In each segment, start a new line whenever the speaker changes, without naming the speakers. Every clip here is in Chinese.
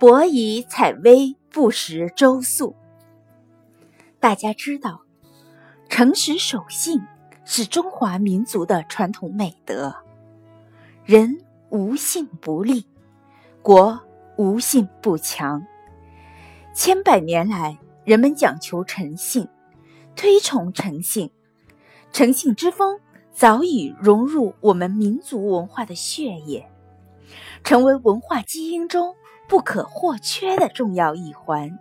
伯夷采薇，不食周粟。大家知道，诚实守信是中华民族的传统美德。人无信不立，国无信不强。千百年来，人们讲求诚信，推崇诚信，诚信之风早已融入我们民族文化的血液，成为文化基因中。不可或缺的重要一环。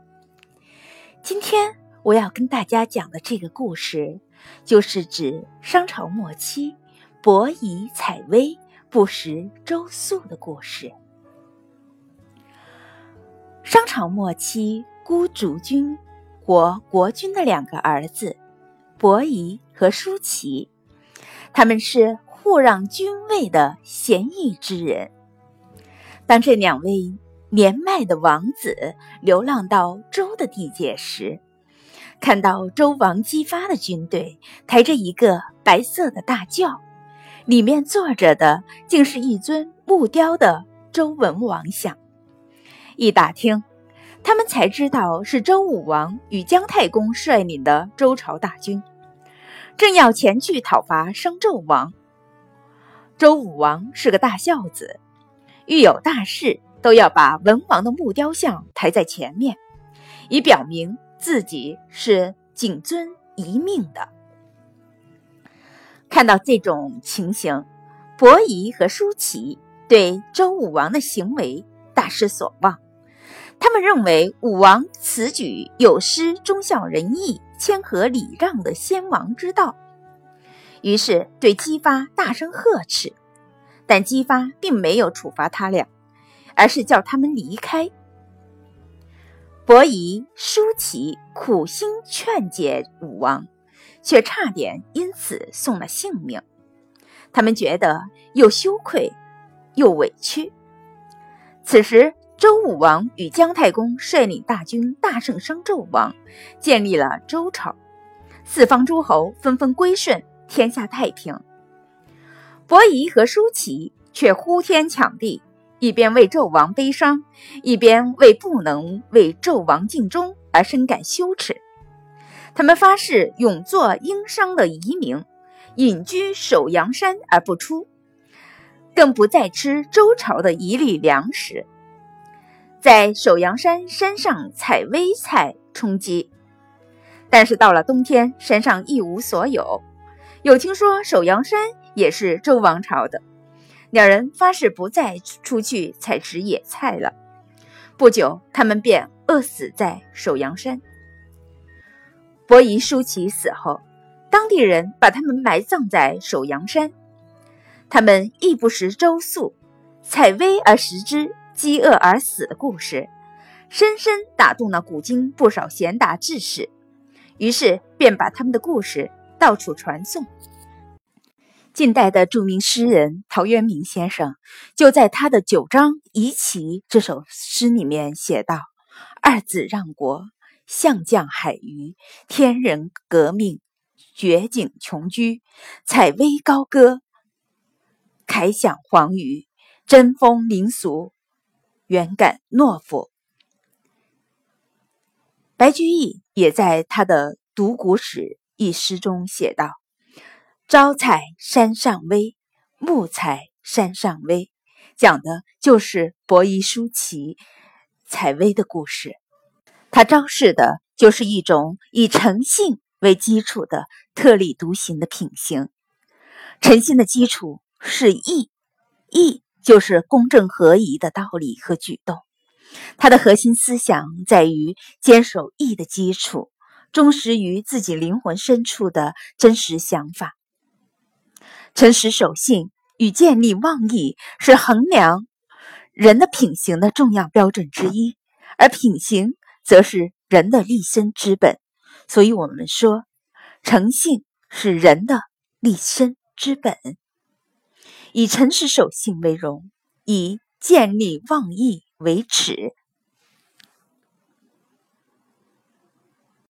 今天我要跟大家讲的这个故事，就是指商朝末期伯夷采薇不食周粟的故事。商朝末期，孤竹君国国君的两个儿子伯夷和叔齐，他们是互让君位的贤义之人。当这两位。年迈的王子流浪到周的地界时，看到周王姬发的军队抬着一个白色的大轿，里面坐着的竟是一尊木雕的周文王像。一打听，他们才知道是周武王与姜太公率领的周朝大军，正要前去讨伐商纣王。周武王是个大孝子，遇有大事。都要把文王的木雕像抬在前面，以表明自己是谨遵遗命的。看到这种情形，伯夷和叔齐对周武王的行为大失所望。他们认为武王此举有失忠孝仁义、谦和礼让的先王之道，于是对姬发大声呵斥。但姬发并没有处罚他俩。而是叫他们离开。伯夷、叔齐苦心劝解武王，却差点因此送了性命。他们觉得又羞愧又委屈。此时，周武王与姜太公率领大军大胜商纣王，建立了周朝，四方诸侯纷纷归顺，天下太平。伯夷和叔齐却呼天抢地。一边为纣王悲伤，一边为不能为纣王尽忠而深感羞耻。他们发誓永做殷商的遗民，隐居首阳山而不出，更不再吃周朝的一粒粮食，在首阳山山上采薇菜充饥。但是到了冬天，山上一无所有。有听说首阳山也是周王朝的。两人发誓不再出去采食野菜了。不久，他们便饿死在首阳山。伯夷、叔齐死后，当地人把他们埋葬在首阳山。他们亦不食周粟，采薇而食之，饥饿而死的故事，深深打动了古今不少贤达志士，于是便把他们的故事到处传颂。近代的著名诗人陶渊明先生，就在他的《九章遗奇》这首诗里面写道：“二子让国，相将海隅，天人革命，绝景穷居，采薇高歌，凯享黄鱼，贞风临俗，远感懦夫。”白居易也在他的《读古史》一诗中写道。朝采山上薇，暮采山上薇，讲的就是伯夷叔齐采薇的故事。他昭示的就是一种以诚信为基础的特立独行的品行。诚信的基础是义，义就是公正合宜的道理和举动。他的核心思想在于坚守义的基础，忠实于自己灵魂深处的真实想法。诚实守信与建立忘义是衡量人的品行的重要标准之一，而品行则是人的立身之本。所以，我们说，诚信是人的立身之本。以诚实守信为荣，以建立忘义为耻，